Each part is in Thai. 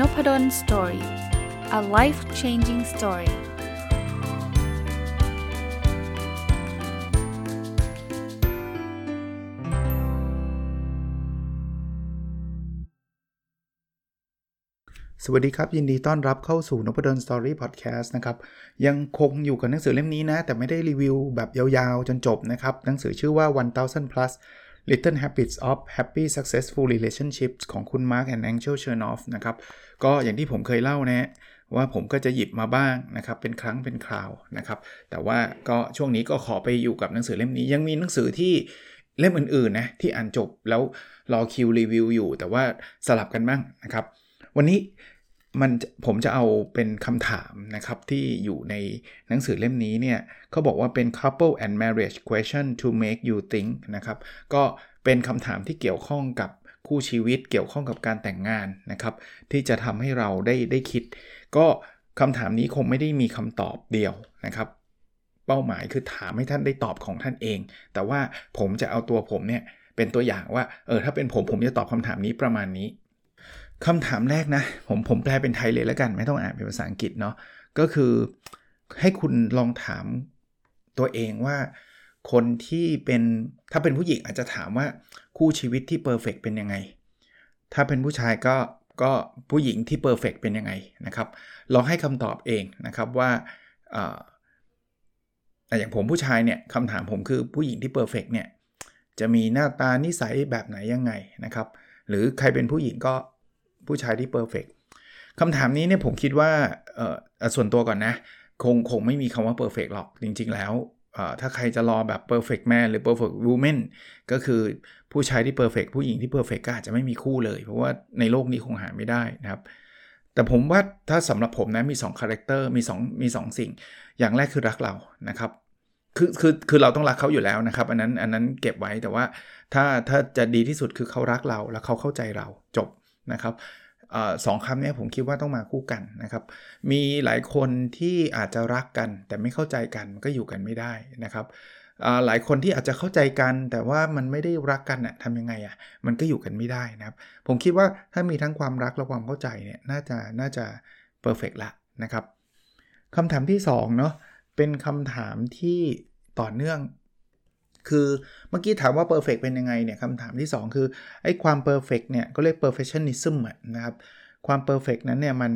Nopadol Story a life changing story สวัสดีครับ ยินดีต้อนรับเข้าสู่นพดล Story Podcast นะครับ ยังคงอยู่กับหนังสือเล่มนี้นะ แต่ไม่ได้รีวิวแบบยาวๆ จนจบนะครับ หนังสือชื่อว่า 1000 plus Little Habits of Happy Successful Relationships ของคุณ Mark and Angel Chernoff นะครับ ก็อย่างที่ผมเคยเล่านะว่าผมก็จะหยิบมาบ้างนะครับ เป็นครั้งเป็นคราวนะครับ แต่ว่าก็ช่วงนี้ก็ขอไปอยู่กับหนังสือเล่มนี้ ยังมีหนังสือที่เล่มอื่นๆนะที่อ่านจบแล้วรอคิวรีวิวอยู่ แต่ว่าสลับกันบ้างนะครับ วันนี้ มันผมจะเอาเป็นคำถามนะครับที่อยู่ในหนังสือเล่มนี้เนี่ยเขาบอกว่าเป็น couple and marriage question to make you think นะครับก็เป็นคำถามที่เกี่ยวข้องกับคู่ชีวิตเกี่ยวข้องกับการแต่งงานนะครับ ที่จะทำให้เราได้ได้คิด ก็คำถามนี้คงไม่ได้มีคำตอบเดียวนะครับ เป้าหมายคือถามให้ท่านได้ตอบของท่านเอง แต่ว่าผมจะเอาตัวผมเนี่ยเป็นตัวอย่างว่าเออถ้าเป็นผมผมจะตอบคำถามนี้ประมาณนี้ คำถามแรกนะ ผมผมแปลเป็นไทยเลยแล้วกัน ไม่ต้องอ่านเป็นภาษาอังกฤษเนาะก็คือให้คุณลองถามตัวเองว่า คนที่เป็นถ้าเป็นผู้หญิงอาจจะถามว่าคู่ชีวิตที่ perfect เป็นยังไง ถ้าเป็นผู้ชายก็ก็ผู้หญิงที่ perfect เป็นยังไงนะครับลองให้คำตอบเองนะครับว่าอย่างผมผู้ชายเนี่ยคำถามผมคือผู้หญิงที่ perfect เนี่ยจะมีหน้าตานิสัยแบบไหนยังไงนะครับ หรือใครเป็นผู้หญิงก็ ผู้ชายที่ perfect คำถามนี้เนี่ยผมคิดว่าเออส่วนตัวก่อนนะ คงคงไม่มีคำว่า perfect หรอกจริง ๆ แล้วถ้าใครจะรอแบบ perfect man หรือ perfect woman ก็คือผู้ชายที่ perfect ผู้หญิงที่ perfect ก็อาจจะไม่มีคู่เลย เพราะว่าในโลกนี้คงหาไม่ได้นะครับ แต่ผมว่าถ้าสำหรับผมนะมี2 character มี2มี2สิ่ง อย่างแรกคือรักเรานะครับ คือคือคือเราต้องรักเขาอยู่แล้วนะครับ อันนั้นอันนั้นเก็บไว้แต่ว่าถ้าถ้าจะดีที่สุดคือเขารักเราแล้วเขาเข้าใจเราจบนะครับ สองคำนี้ผมคิดว่าต้องมาคู่กันนะครับ มีหลายคนที่อาจจะรักกัน แต่ไม่เข้าใจกันมันก็อยู่กันไม่ได้นะครับหลายคนที่อาจจะเข้าใจกัน แต่ว่ามันไม่ได้รักกันอะทำยังไงอะมันก็อยู่กันไม่ได้นะครับ ผมคิดว่าถ้ามีทั้งความรักและความเข้าใจเนี่ยน่าจะน่าจะเพอร์เฟกละนะครับคำถามที่2เนาะเป็นคำถามที่ต่อเนื่อง คือเมื่อกี้ถามว่า perfect เป็นยังไงเนี่ยคำถามที่ 2 คือไอ้ความ perfect เนี่ยก็เรียก perfectionism นะครับ ความ perfect นั้นเนี่ยมัน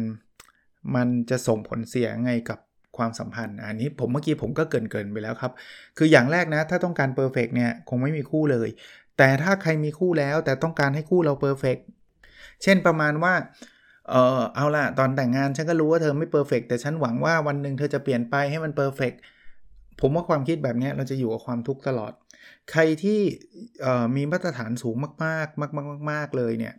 มันจะส่งผลเสียไงกับความสัมพันธ์ อันนี้ผมเมื่อกี้ผมก็เกินเกินไปแล้วครับ คืออย่างแรกนะ ถ้าต้องการ perfect เนี่ยคงไม่มีคู่เลย แต่ถ้าใครมีคู่แล้ว แต่ต้องการให้คู่เรา perfect เช่นประมาณว่าเออเอาล่ะ ตอนแต่งงานฉันก็รู้ว่าเธอไม่เพอร์เฟกแต่ฉันหวังว่าวันหนึ่งเธอจะเปลี่ยนไปให้มันเพอร์เฟก ผมว่าความคิดแบบนี้เราจะอยู่กับความทุกข์ตลอด ใครที่มีมาตรฐานสูงมากๆ มาก ๆ มาก ๆ เลยเนี่ย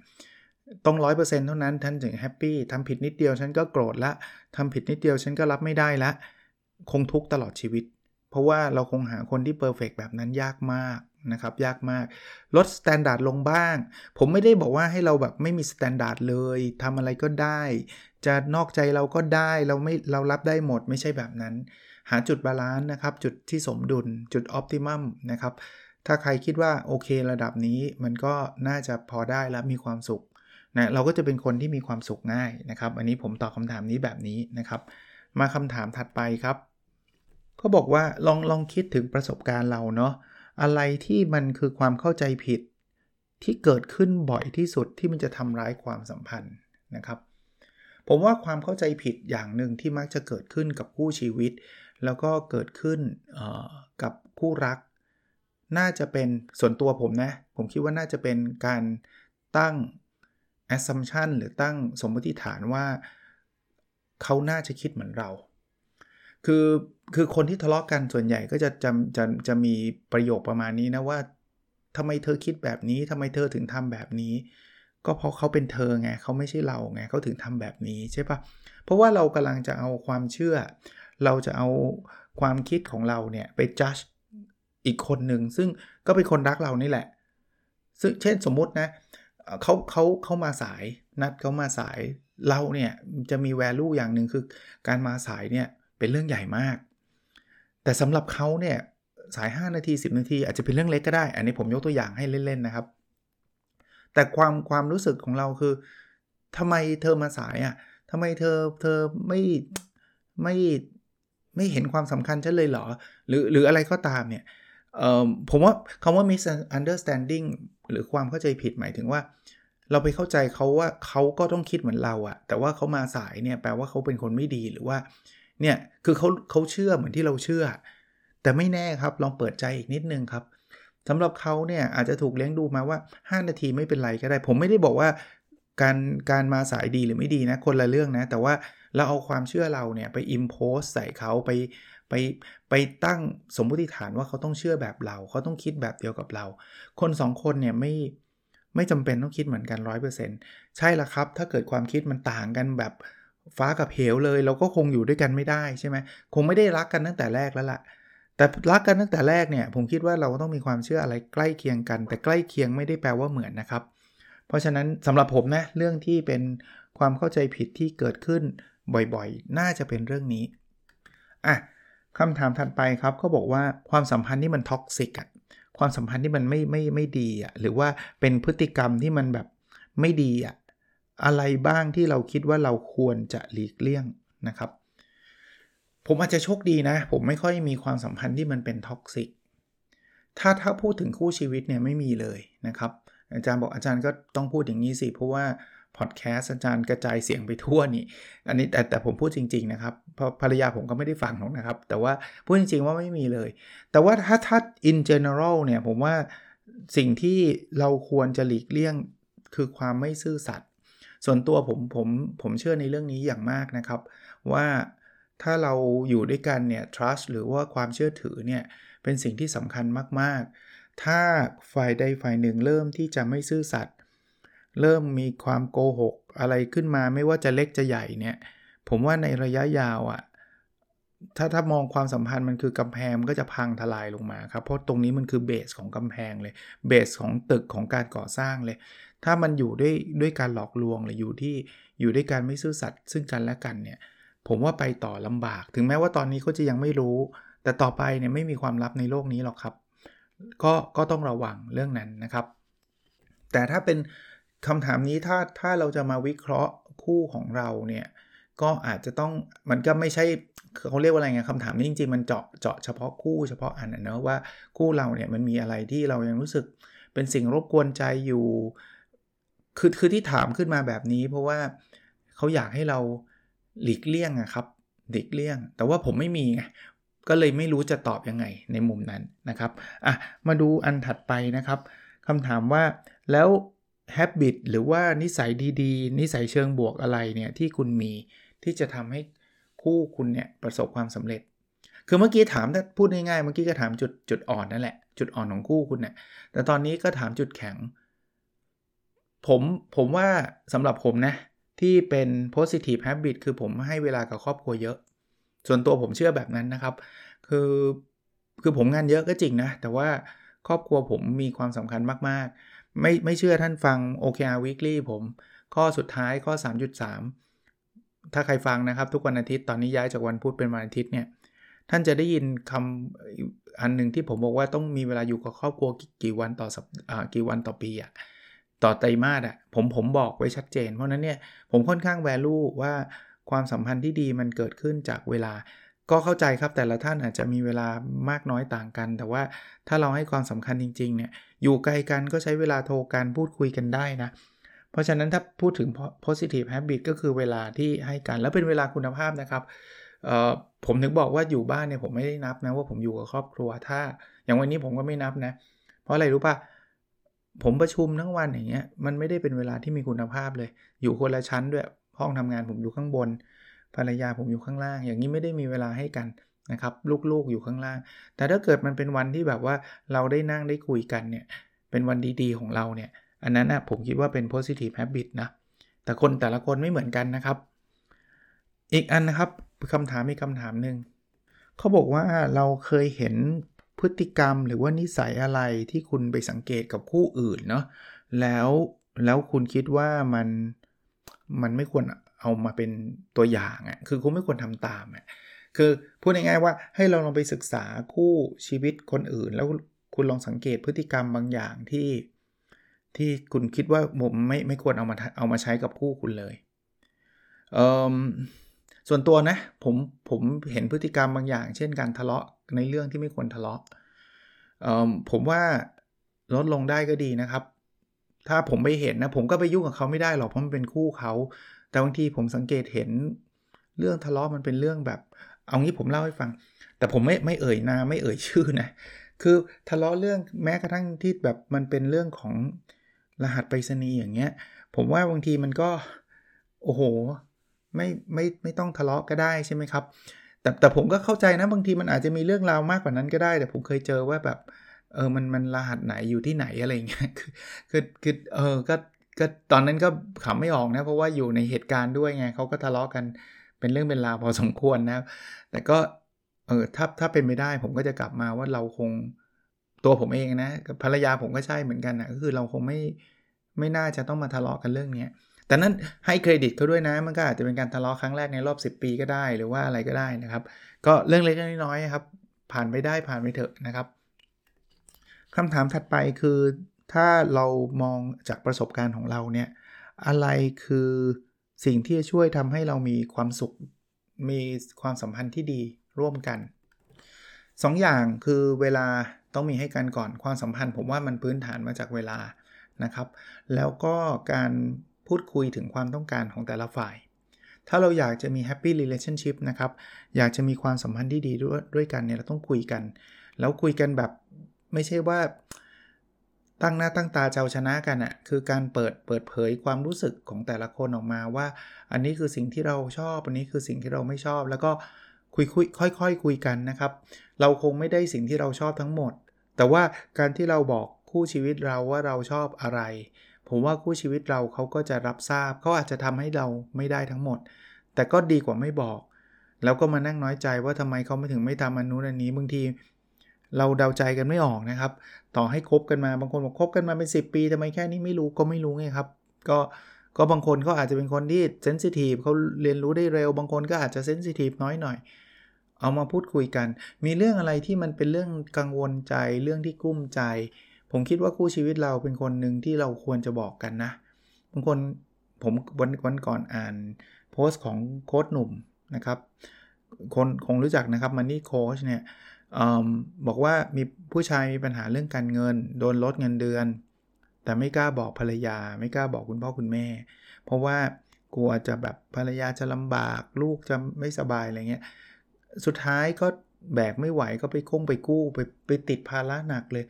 ต้องร้อยเปอร์เซ็นต์เท่านั้นท่านถึง happy ทำผิดนิดเดียวฉันก็โกรธละทำผิดนิดเดียวฉันก็รับไม่ได้ละ คงทุกข์ตลอดชีวิต เพราะว่าเราคงหาคนที่ perfect แบบนั้นยากมากนะครับยากมาก ลด standard ลงบ้าง ผมไม่ได้บอกว่าให้เราแบบไม่มี standard เลยทำอะไรก็ได้ จะนอกใจเราก็ได้เราไม่เรารับได้หมดไม่ใช่แบบนั้น หาจุด balance นะครับ จุดที่สมดุล จุด optimum นะครับ ถ้าใครคิดว่าโอเคระดับนี้มันก็น่าจะพอได้และมีความสุขนะเราก็จะเป็นคนที่มีความสุขง่ายนะครับ อันนี้ผมตอบคำถามนี้แบบนี้นะครับ มาคำถามถัดไปครับเขาบอกว่าลองลองคิดถึงประสบการณ์เราเนาะอะไรที่มันคือความเข้าใจผิดที่เกิดขึ้นบ่อยที่สุดที่มันจะทำร้ายความสัมพันธ์นะครับ ผมว่าความเข้าใจผิดอย่างหนึ่งที่มักจะเกิดขึ้นกับคู่ชีวิต แล้วก็เกิดขึ้นกับคู่รัก น่าจะเป็นส่วนตัวผมนะ ผมคิดว่าน่าจะเป็นการตั้ง assumption หรือตั้งสมมติฐานว่าเขาน่าจะคิดเหมือนเรา คือคือคนที่ทะเลาะกกันส่วนใหญ่ก็จะจะจะจะมีประโยคประมาณนี้นะว่าทำไมเธอคิดแบบนี้ทำไมเธอถึงทำแบบนี้ ก็เพราะเขาเป็นเธอไงเขาไม่ใช่เราไงเขาถึงทำแบบนี้ใช่ปะเพราะว่าเรากำลังจะเอาความเชื่อ เราจะเอาความคิดของเราเนี่ยไปจัดอีกคนหนึ่งซึ่งก็เป็นคนรักเรานี่แหละ ซึ่งเช่นสมมุตินะเขาเขาเขามาสายนัดเขามาสายเราเนี่ยจะมี value อย่างหนึ่งคือการมาสายเนี่ยเป็นเรื่องใหญ่มาก แต่สำหรับเขาเนี่ยสาย 5 นาที 10 นาที อาจจะเป็นเรื่องเล็กก็ได้ อันนี้ผมยกตัวอย่างให้เล่นๆนะครับ แต่ความความรู้สึกของเราคือทำไมเธอมาสายอะ่ะทำไมเธอเธอไม่ไม่ ไม่เห็นความสำคัญฉันเลยเหรอ หรือหรืออะไรก็ตามเนี่ยผมว่าคำว่า misunderstanding หรือความเข้าใจผิดหมายถึงว่า เราไปเข้าใจเขาว่าเขาก็ต้องคิดเหมือนเราอะแต่ว่าเขามาสายเนี่ยแปลว่าเขาเป็นคนไม่ดีหรือว่าเนี่ยคือเขาเขาเชื่อเหมือนที่เราเชื่อ แต่ไม่แน่ครับลองเปิดใจอีกนิดนึงครับสำหรับเขาเนี่ยอาจจะถูกเลี้ยงดูมาว่า 5 นาทีไม่เป็นไรก็ได้ ผมไม่ได้บอกว่า การการมาสายดีหรือไม่ดีนะคนละเรื่องนะ แต่ว่าเราเอาความเชื่อเราเนี่ยไปอิมโพสใส่เขาไปไปไปตั้งสมมติฐานว่าเขาต้องเชื่อแบบเรา เขาต้องคิดแบบเดียวกับเรา คน2คนเนี่ยไม่ไม่จำเป็นต้องคิดเหมือนกัน 100%ใช่ละครับ ถ้าเกิดความคิดมันต่างกันแบบฟ้ากับเหวเลย เราก็คงอยู่ด้วยกันไม่ได้ใช่ไหมคงไม่ได้รักกันตั้งแต่แรกแล้วละ่ะ แต่รักกันตั้งแต่แรกเนี่ยผมคิดว่าเราต้องมีความเชื่ออะไรใกล้เคียงกัน แต่ใกล้เคียงไม่ได้แปลว่าเหมือนนะครับ เพราะฉะนั้นสำหรับผมนะเรื่องที่เป็นความเข้าใจผิดที่เกิดขึ้นบ่อยๆ น่าจะเป็นเรื่องนี้อะคำถามถัดไปครับเขาบอกว่าความสัมพันธ์ที่มัน toxic อะความสัมพันธ์ที่มันไม่ไม่ไม่ดีอะหรือว่าเป็นพฤติกรรมที่มันแบบไม่ดีอะอะไรบ้างที่เราคิดว่าเราควรจะหลีกเลี่ยงนะครับ ผมอาจจะโชคดีนะ ผมไม่ค่อยมีความสัมพันธ์ที่มันเป็น toxic ถ้าถ้าพูดถึงคู่ชีวิตเนี่ยไม่มีเลยนะครับ อาจารย์บอกอาจารย์ก็ต้องพูดอย่างนี้สิ เพราะว่าพอดแคสต์อาจารย์กระจายเสียงไปทั่วนี่ อันนี้แต่แต่ผมพูดจริง ๆ นะครับ เพราะภรรยาผมก็ไม่ได้ฟังหรอกนะครับ แต่ว่าพูดจริง ๆ ว่าไม่มีเลย แต่ว่าถ้าถ้า in general เนี่ย ผมว่าสิ่งที่เราควรจะหลีกเลี่ยงคือความไม่ซื่อสัตย์ ส่วนตัวผมผมผมเชื่อในเรื่องนี้อย่างมากนะครับ ว่าถ้าเราอยู่ด้วยกันเนี่ย trust หรือว่าความเชื่อถือเนี่ย เป็นสิ่งที่สำคัญมากๆ ถ้าฝ่ายใดฝ่ายหนึ่งเริ่มที่จะไม่ซื่อสัตย์เริ่มมีความโกหกอะไรขึ้นมาไม่ว่าจะเล็กจะใหญ่เนี่ย ผมว่าในระยะยาวอะ่ะถ้าถ้ามองความสัมพันธ์มันคือกำแพงมันก็จะพังทลายลงมาครับ เพราะตรงนี้มันคือเบสของกำแพงเลยเบสของตึกของการก่อสร้างเลย ถ้ามันอยู่ด้วยด้วยการหลอกลวงหรืออยู่ที่อยู่ด้วยการไม่ซื่อสัตย์ซึ่งกันและกันเนี่ย ผมว่าไปต่อลำบาก ถึงแม้ว่าตอนนี้เขาจะยังไม่รู้ แต่ต่อไปเนี่ยไม่มีความลับในโลกนี้หรอกครับ ก็ก็ต้องระวังเรื่องนั้นนะครับ แต่ถ้าเป็นคำถามนี้ถ้าถ้าเราจะมาวิเคราะห์คู่ของเราเนี่ยก็อาจจะต้องมันก็ไม่ใช่เขาเรียกว่าอะไรไงคำถามนี้จริงๆมันเจาะเจาะเฉพาะคู่เฉพาะอันนะเนอะว่าคู่เราเนี่ยมันมีอะไรที่เรายังรู้สึกเป็นสิ่งรบกวนใจอยู่ คือคือที่ถามขึ้นมาแบบนี้ เพราะว่าเขาอยากให้เราหลีกเลี่ยงอะครับหลีกเลี่ยง แต่ว่าผมไม่มีไง ก็เลยไม่รู้จะตอบยังไงในมุมนั้นนะครับอะมาดูอันถัดไปนะครับคำถามว่าแล้ว habit หรือว่านิสัยดีๆ นิสัยเชิงบวกอะไรเนี่ยที่คุณมีที่จะทำให้คู่คุณเนี่ยประสบความสำเร็จ คือเมื่อกี้ถามถ้าพูดง่ายๆเมื่อกี้ก็ถามจุดจุดอ่อนนั่นแหละ จุดอ่อนของคู่คุณเนี่ยแต่ตอนนี้ก็ถามจุดแข็ง ผมผมว่าสำหรับผมนะที่เป็น positive habit คือผมให้เวลากับครอบครัวเยอะ ส่วนตัวผมเชื่อแบบนั้นนะครับ คือคือผมงานเยอะก็จริงนะ แต่ว่าครอบครัวผมมีความสำคัญมาก ๆ ไม่ไม่เชื่อท่านฟัง OKR Weekly ผมข้อสุดท้ายข้อ 3.3 ถ้าใครฟังนะครับ ทุกวันอาทิตย์ตอนนี้ย้ายจากวันพุธเป็นวันอาทิตย์เนี่ยท่านจะได้ยินคำอันหนึ่งที่ผมบอกว่าต้องมีเวลาอยู่กับครอบครัวกี่วันต่อสัปกี่วันต่อปีอะต่อไตรมาสอะผมผมบอกไว้ชัดเจน เพราะนั้นเนี่ยผมค่อนข้างแวลูว่า ความสัมพันธ์ที่ดีมันเกิดขึ้นจากเวลา ก็เข้าใจครับแต่ละท่านอาจจะมีเวลามากน้อยต่างกัน แต่ว่าถ้าเราให้ความสำคัญจริงๆเนี่ยอยู่ไกลกันก็ใช้เวลาโทรกันพูดคุยกันได้นะ เพราะฉะนั้นถ้าพูดถึง positive habit ก็คือเวลาที่ให้กัน แล้วเป็นเวลาคุณภาพนะครับผมถึงบอกว่าอยู่บ้านเนี่ยผมไม่ได้นับนะว่าผมอยู่กับครอบครัวถ้า อย่างวันนี้ผมก็ไม่นับนะ เพราะอะไรรู้ปะผมประชุมทั้งวันอย่างเงี้ยมันไม่ได้เป็นเวลาที่มีคุณภาพเลย อยู่คนละชั้นด้วย ห้องทำงานผมอยู่ข้างบน ภรรยาผมอยู่ข้างล่าง อย่างนี้ไม่ได้มีเวลาให้กันนะครับลูกๆอยู่ข้างล่าง แต่ถ้าเกิดมันเป็นวันที่แบบว่าเราได้นั่งได้คุยกันเนี่ยเป็นวันดีๆของเราเนี่ยอันนั้นนะผมคิดว่าเป็น positive habit นะแต่คนแต่ละคนไม่เหมือนกันนะครับ อีกอันนะครับคำถามมีคำถามหนึ่งเขาบอกว่าเราเคยเห็นพฤติกรรมหรือว่านิสัยอะไรที่คุณไปสังเกตกับคู่อื่นเนาะแล้วแล้วคุณคิดว่ามัน มันไม่ควรเอามาเป็นตัวอย่างอะ่ะคือคุณไม่ควรทำตามอะ่ะคือพูดง่ายๆว่าให้เราลองไปศึกษาคู่ชีวิตคนอื่น แล้วคุณลองสังเกตพฤติกรรมบางอย่างที่ที่คุณคิดว่าผมไม่ไม่ควรเอามาเอามาใช้กับคู่คุณเลยเออส่วนตัวนะผมผมเห็นพฤติกรรมบางอย่าง เช่นการทะเลาะในเรื่องที่ไม่ควรทะเลาะเออผมว่าลดลงได้ก็ดีนะครับ ถ้าผมไปเห็นนะ ผมก็ไปยุ่งกับเขาไม่ได้หรอกเพราะมันเป็นคู่เขา แต่บางทีผมสังเกตเห็นเรื่องทะเลาะมันเป็นเรื่องแบบ เอางี้ผมเล่าให้ฟัง แต่ผมไม่ไม่เอ่ยนาไม่เอ่ยชื่อนะ คือทะเลาะเรื่องแม้กระทั่งที่แบบมันเป็นเรื่องของรหัสไปรษณีย์อย่างเงี้ย ผมว่าบางทีมันก็ โอ้โห ไม่ไม่ไม่ต้องทะเลาะก็ได้ใช่ไหมครับ แต่แต่ผมก็เข้าใจนะบางทีมันอาจจะมีเรื่องราวมากกว่านั้นก็ได้ แต่ผมเคยเจอว่าแบบ เออมันมันรหัสไหนอยู่ที่ไหนอะไรเงี้ยคือคือคือเออก็ก็ตอนนั้นก็ขำไม่ออกนะ เพราะว่าอยู่ในเหตุการณ์ด้วยไงเขาก็ทะเลาะกันเป็นเรื่องเป็นราวพอสมควรนะแต่ก็เออถ้าถ้าเป็นไม่ได้ผมก็จะกลับมาว่าเราคงตัวผมเองนะภรรยาผมก็ใช่เหมือนกันนะก็คือเราคงไม่ไม่น่าจะต้องมาทะเลาะกันเรื่องเนี้ยแต่นั้นให้เครดิตเขาด้วยนะ มันก็อาจจะเป็นการทะเลาะครั้งแรกในรอบ 10 ปีก็ได้หรือว่าอะไรก็ได้นะครับ ก็เรื่องเล็กน้อยๆครับ ผ่านไปได้ผ่านไปเถอะนะครับ คำถามถัดไปคือถ้าเรามองจากประสบการณ์ของเราเนี่ยอะไรคือสิ่งที่จะช่วยทำให้เรามีความสุขมีความสัมพันธ์ที่ดีร่วมกัน2 อย่างคือเวลาต้องมีให้กันก่อนความสัมพันธ์ ผมว่ามันพื้นฐานมาจากเวลานะครับ แล้วก็การพูดคุยถึงความต้องการของแต่ละฝ่าย ถ้าเราอยากจะมี happy relationship นะครับ อยากจะมีความสัมพันธ์ที่ดีด้วยด้วยกันเนี่ยเราต้องคุยกัน แล้วคุยกันแบบ ไม่ใช่ว่าตั้งหน้าตั้งตาเจ้าชนะกันอะ่ะคือการเปิดเปิดเผยความรู้สึกของแต่ละคนออกมาว่า อันนี้คือสิ่งที่เราชอบ อันนี้คือสิ่งที่เราไม่ชอบ แล้วก็คุยคุยค่อยๆคคุยกันนะครับ เราคงไม่ได้สิ่งที่เราชอบทั้งหมด แต่ว่าการที่เราบอกคู่ชีวิตเราว่าเราชอบอะไร ผมว่าคู่ชีวิตเราเขาก็จะรับทราบเขาอาจจะทำให้เราไม่ได้ทั้งหมด แต่ก็ดีกว่าไม่บอก แล้วก็มานั่งน้อยใจว่าทำไมเขาไม่ถึงไม่ทำอันนู้นอันนี้บางที เราเดาใจกันไม่ออกนะครับ ต่อให้คบกันมาบางคนบอกคบกันมาเป็น 10 ปีทำไมแค่นี้ไม่รู้ก็ไม่รู้ไงครับ ก็ก็บางคนก็อาจจะเป็นคนที่เซนซิทีฟเขาเรียนรู้ได้เร็ว บางคนก็อาจจะเซนซิทีฟน้อยหน่อย เอามาพูดคุยกัน มีเรื่องอะไรที่มันเป็นเรื่องกังวลใจเรื่องที่กุ้มใจ ผมคิดว่าคู่ชีวิตเราเป็นคนหนึ่งที่เราควรจะบอกกันนะบางคนผมวันวันก่อนอ่านโพสต์ของโค้ดหนุ่มนะครับ คนคงรู้จักนะครับมันนี่โค้ชเนี่ย บอกว่ามีผู้ชายมีปัญหาเรื่องการเงิน โดนลดเงินเดือน แต่ไม่กล้าบอกภรรยา ไม่กล้าบอกคุณพ่อคุณแม่ เพราะว่ากลัวจะแบบภรรยาจะลำบาก ลูกจะไม่สบายอะไรเงี้ยสุดท้ายก็แบกไม่ไหวก็ไปคงไปกู้ไปไปติดภาระหนักเลย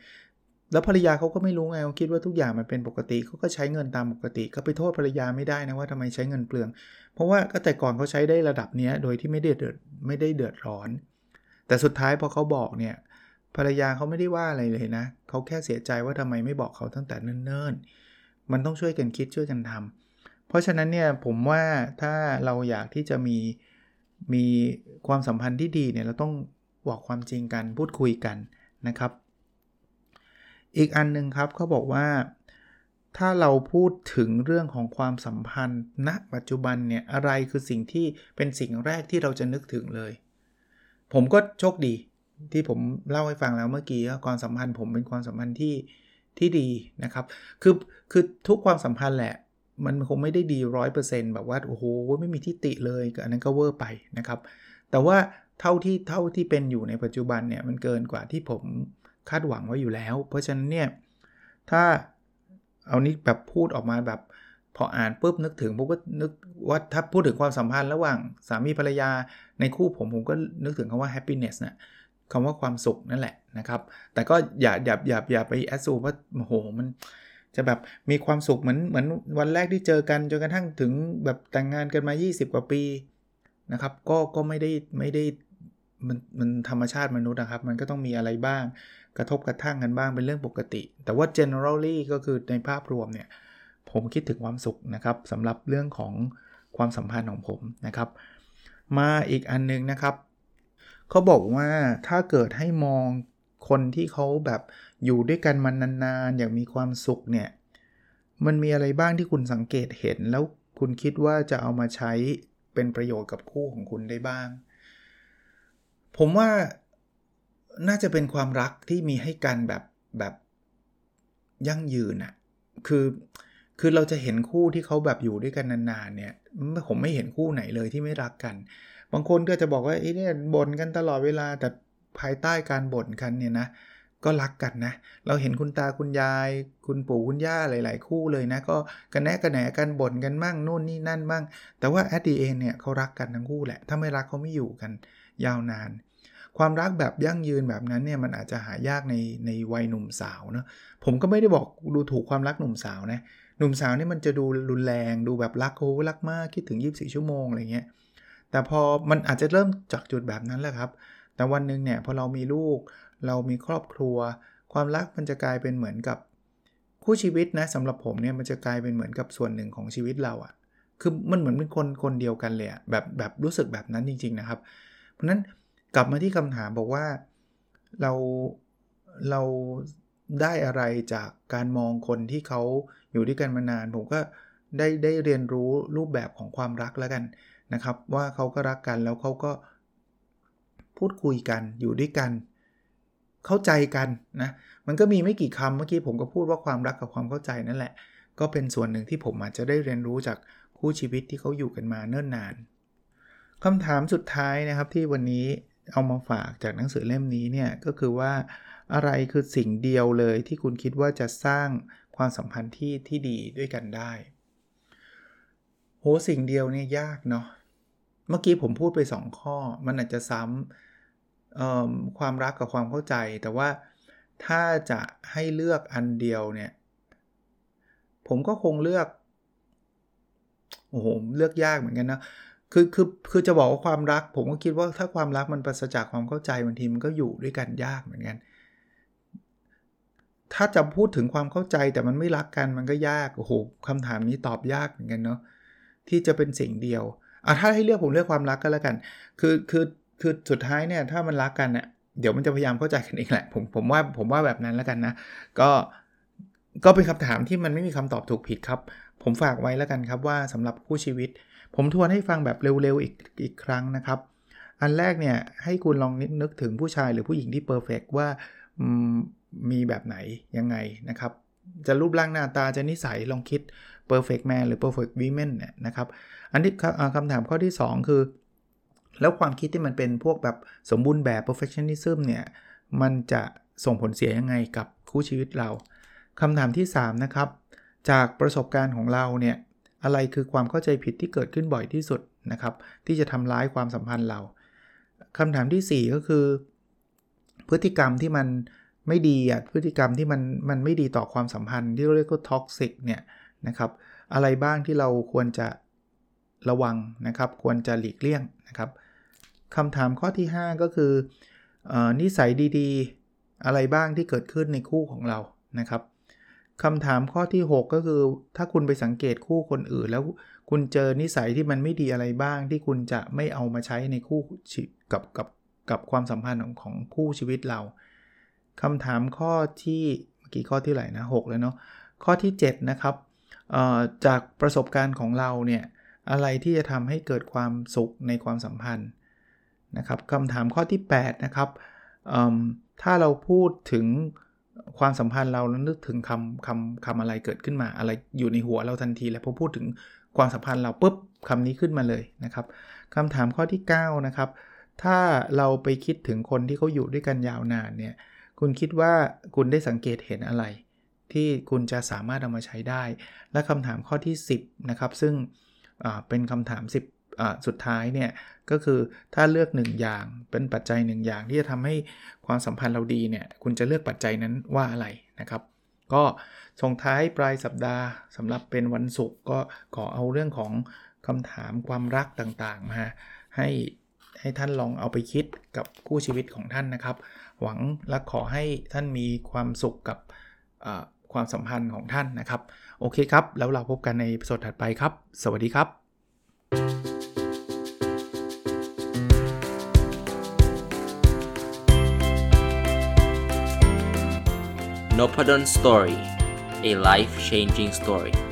แล้วภรรยาเขาก็ไม่รู้ไงเขาคิดว่าทุกอย่างมันเป็นปกติเขาก็ใช้เงินตามปกติ ก็ไปโทษภรรยาไม่ได้นะว่าทำไมใช้เงินเปลือง เพราะว่าก็แต่ก่อนเขาใช้ได้ระดับนี้โดยที่ไม่ได้เดือดไม่ได้เดือดร้อน แต่สุดท้ายพอเขาบอกเนี่ยภรรยาเขาไม่ได้ว่าอะไรเลยนะเขาแค่เสียใจว่าทำไมไม่บอกเขาตั้งแต่เนิ่นๆ มันต้องช่วยกันคิดช่วยกันทำเพราะฉะนั้นเนี่ยผมว่าถ้าเราอยากที่จะมีมีความสัมพันธ์ที่ดีเนี่ยเราต้องบอกความจริงกันพูดคุยกันนะครับ อีกอันนึงครับเขาบอกว่าถ้าเราพูดถึงเรื่องของความสัมพันธ์ณปัจจุบันเนี่ยอะไรคือสิ่งที่เป็นสิ่งแรกที่เราจะนึกถึงเลย ผมก็โชคดีที่ผมเล่าให้ฟังแล้วเมื่อกี้ความสัมพันธ์ผมเป็นความสัมพันธ์ที่ที่ดีนะครับ คือคือทุกความสัมพันธ์แหละ มันคงไม่ได้ดีร้อยเปอร์เซ็นต์แบบว่าโอ้โหไม่มีที่ติเลยอันนั้นก็เวอร์ไปนะครับ แต่ว่าเท่าที่เท่าที่เป็นอยู่ในปัจจุบันเนี่ยมันเกินกว่าที่ผมคาดหวังไว้อยู่แล้ว เพราะฉะนั้นเนี่ยถ้าเอานี้แบบพูดออกมาแบบพออ่านปุ๊บนึกถึงผมก็นึกว่าถ้าพูดถึงความสัมพันธ์ระหว่างสามีภรรยา ในคู่ผมผมก็นึกถึงคำว่า happiness นะคำว่าความสุขนั่นแหละนะครับ แต่ก็อย่าอย่าอย่าอย่าไปแอดซูว่าโอ้โหมันจะแบบมีความสุขเหมือนเหมือนวันแรกที่เจอกันจนกระทั่งถึงแบบแต่งงานกันมา 20 กว่าปีนะครับก็ก็ไม่ได้ไม่ได้มันมันธรรมชาติมนุษย์นะครับ มันก็ต้องมีอะไรบ้าง กระทบกระทั่งกันบ้างเป็นเรื่องปกติ แต่ว่า generally ก็คือในภาพรวมเนี่ย ผมคิดถึงความสุขนะครับสำหรับเรื่องของความสัมพันธ์ของผมนะครับ มาอีกอันนึงนะครับเขาบอกว่าถ้าเกิดให้มองคนที่เขาแบบอยู่ด้วยกันมานานๆ อย่างมีความสุขเนี่ย มันมีอะไรบ้างที่คุณสังเกตเห็น แล้วคุณคิดว่าจะเอามาใช้เป็นประโยชน์กับคู่ของคุณได้บ้าง ผมว่าน่าจะเป็นความรักที่มีให้กันแบบแบบยั่งยืนอะคือ คือเราจะเห็นคู่ที่เขาแบบอยู่ด้วยกันนานๆเนี่ยผมไม่เห็นคู่ไหนเลยที่ไม่รักกัน บางคนก็จะบอกว่าไอ้เนี่ยบ่นกันตลอดเวลาแต่ภายใต้การบ่นกันเนี่ยนะก็รักกันนะ เราเห็นคุณตาคุณยาย คุณปู่คุณย่าหลาย ๆ คู่เลยนะ ก็กันแนะกันแหนกันบ่นกันมั่งนู่นนี่นั่นมั่ง แต่ว่าแอดดีเองเนี่ยเขารักกันทั้งคู่แหละ ถ้าไม่รักเขาไม่อยู่กันยาวนาน ความรักแบบยั่งยืนแบบนั้นเนี่ยมันอาจจะหายากในในวัยหนุ่มสาวเนาะผมก็ไม่ได้บอกดูถูกความรักหนุ่มสาวนะ หนุ่มสาวนี่มันจะดูรุนแรงดูแบบรักโอ้รักมากคิดถึง 24 ชั่วโมงอะไรเงี้ยแต่พอมันอาจจะเริ่มจากจุดแบบนั้นแหละครับ แต่วันหนึ่งเนี่ยพอเรามีลูก เรามีครอบครัว ความรักมันจะกลายเป็นเหมือนกับคู่ชีวิตนะสำหรับผมเนี่ยมันจะกลายเป็นเหมือนกับส่วนหนึ่งของชีวิตเราอะ่ะคือมันเหมือนเป็นคนคนเดียวกันเลยอะแบบแบบรู้สึกแบบนั้นจริง ๆนะครับ เพราะนั้นกลับมาที่คำถามบอกว่าเราเรา ได้อะไรจากการมองคนที่เขาอยู่ด้วยกันมานาน ผมก็ได้ได้เรียนรู้รูปแบบของความรักแล้วกันนะครับ ว่าเขาก็รักกันแล้วเขาก็พูดคุยกันอยู่ด้วยกัน เข้าใจกันนะมันก็มีไม่กี่คำเมื่อกี้ผมก็พูดว่าความรักกับความเข้าใจนั่นแหละ ก็เป็นส่วนหนึ่งที่ผมอาจจะได้เรียนรู้จากคู่ชีวิตที่เขาอยู่กันมาเนิ่นนานคำถามสุดท้ายนะครับที่วันนี้เอามาฝากจากหนังสือเล่มนี้เนี่ยก็คือว่า อะไรคือสิ่งเดียวเลยที่คุณคิดว่าจะสร้างความสัมพันธ์ที่ที่ดีด้วยกันได้ โหสิ่งเดียวเนี่ยยากเนาะเมื่อกี้ผมพูดไป 2 ข้อ มันอาจจะซ้ำความรักกับความเข้าใจ แต่ว่าถ้าจะให้เลือกอันเดียวเนี่ย ผมก็คงเลือกโอ้โหเลือกยากเหมือนกันนะคือคือคือจะบอกว่าความรัก ผมก็คิดว่าถ้าความรักมันปราศจากความเข้าใจบางทีมันก็อยู่ด้วยกันยากเหมือนกัน ถ้าจะพูดถึงความเข้าใจแต่มันไม่รักกันมันก็ยากโอ้โหคำถามนี้ตอบยากเหมือนกันเนาะที่จะเป็นสิ่งเดียวอะถ้าให้เลือกผมเลือกความรักก็แล้วกัน คือคือคือสุดท้ายเนี่ยถ้ามันรักกันเนี่ยเดี๋ยวมันจะพยายามเข้าใจกันเองแหละผมผมว่าผมว่าแบบนั้นแล้วกันนะก็ก็เป็นคำถามที่มันไม่มีคำตอบถูกผิดครับ ผมฝากไว้แล้วกันครับว่าสำหรับคู่ชีวิต ผมทวนให้ฟังแบบเร็วๆอีกอีกครั้งนะครับ อันแรกเนี่ยให้คุณลองนึกถึงผู้ชายหรือผู้หญิงที่เพอร์เฟกว่า มีแบบไหนยังไงนะครับ จะรูปร่างหน้าตาจะนิสัยลองคิด perfect man หรือ perfect woman เนี่ยนะครับ อันที่คำถามข้อที่ 2 คือ แล้วความคิดที่มันเป็นพวกแบบสมบูรณ์แบบ perfectionism เนี่ยมันจะส่งผลเสียยังไงกับคู่ชีวิตเราคำถามที่ 3 นะครับ จากประสบการณ์ของเราเนี่ยอะไรคือความเข้าใจผิดที่เกิดขึ้นบ่อยที่สุดนะครับ ที่จะทำร้ายความสัมพันธ์เราคำถามที่ 4 ก็คือ พฤติกรรมที่มัน ไม่ดีอะพฤติกรรมที่มันมันไม่ดีต่อความสัมพันธ์ที่เรียกว่า toxic เนี่ยนะครับอะไรบ้างที่เราควรจะระวังนะครับ ควรจะหลีกเลี่ยงนะครับคำถามข้อที่ 5 ก็คืออนิสัยดีๆ อะไรบ้างที่เกิดขึ้นในคู่ของเรานะครับคำถามข้อที่ 6 ก็คือ ถ้าคุณไปสังเกตคู่คนอื่น แล้วคุณเจอนิสัยที่มันไม่ดีอะไรบ้าง ที่คุณจะไม่เอามาใช้ในคู่กับกับกับความสัมพันธ์ของของคู่ชีวิตเรา คำถามข้อที่เมื่อกี้ข้อที่ไหนนะ6แล้วเนาะข้อที่ 7 นะครับจากประสบการณ์ของเราเนี่ยอะไรที่จะทำให้เกิดความสุขในความสัมพันธ์นะครับคำถามข้อที่ 8 นะครับถ้าเราพูดถึงความสัมพันธ์เราแล้วนึกถึงคำคำคำอะไรเกิดขึ้นมา อะไรอยู่ในหัวเราทันที แล้วพอพูดถึงความสัมพันธ์เราปุ๊บคำนี้ขึ้นมาเลยนะครับคำถามข้อที่ 9 นะครับ ถ้าเราไปคิดถึงคนที่เขาอยู่ด้วยกันยาวนานเนี่ย คุณคิดว่าคุณได้สังเกตเห็นอะไร ที่คุณจะสามารถเอามาใช้ได้ และคำถามข้อที่ 10 นะครับ ซึ่งเป็นคำถาม 10 สุดท้ายเนี่ย ก็คือถ้าเลือก 1 อย่างเป็นปัจจัย 1 อย่างที่จะทำให้ความสัมพันธ์เราดีเนี่ย คุณจะเลือกปัจจัยนั้นว่าอะไรนะครับ ก็ส่งท้ายปลายสัปดาห์สำหรับเป็นวันศุกร์ก็ขอเอาเรื่องของคำถามความรักต่างๆมาให้ ให้ท่านลองเอาไปคิดกับคู่ชีวิตของท่านนะครับ หวังและขอให้ท่านมีความสุขกับความสัมพันธ์ของท่านนะครับ โอเคครับ แล้วเราพบกันในสดถัดไปครับ สวัสดีครับ n o p a d o n Story a life changing story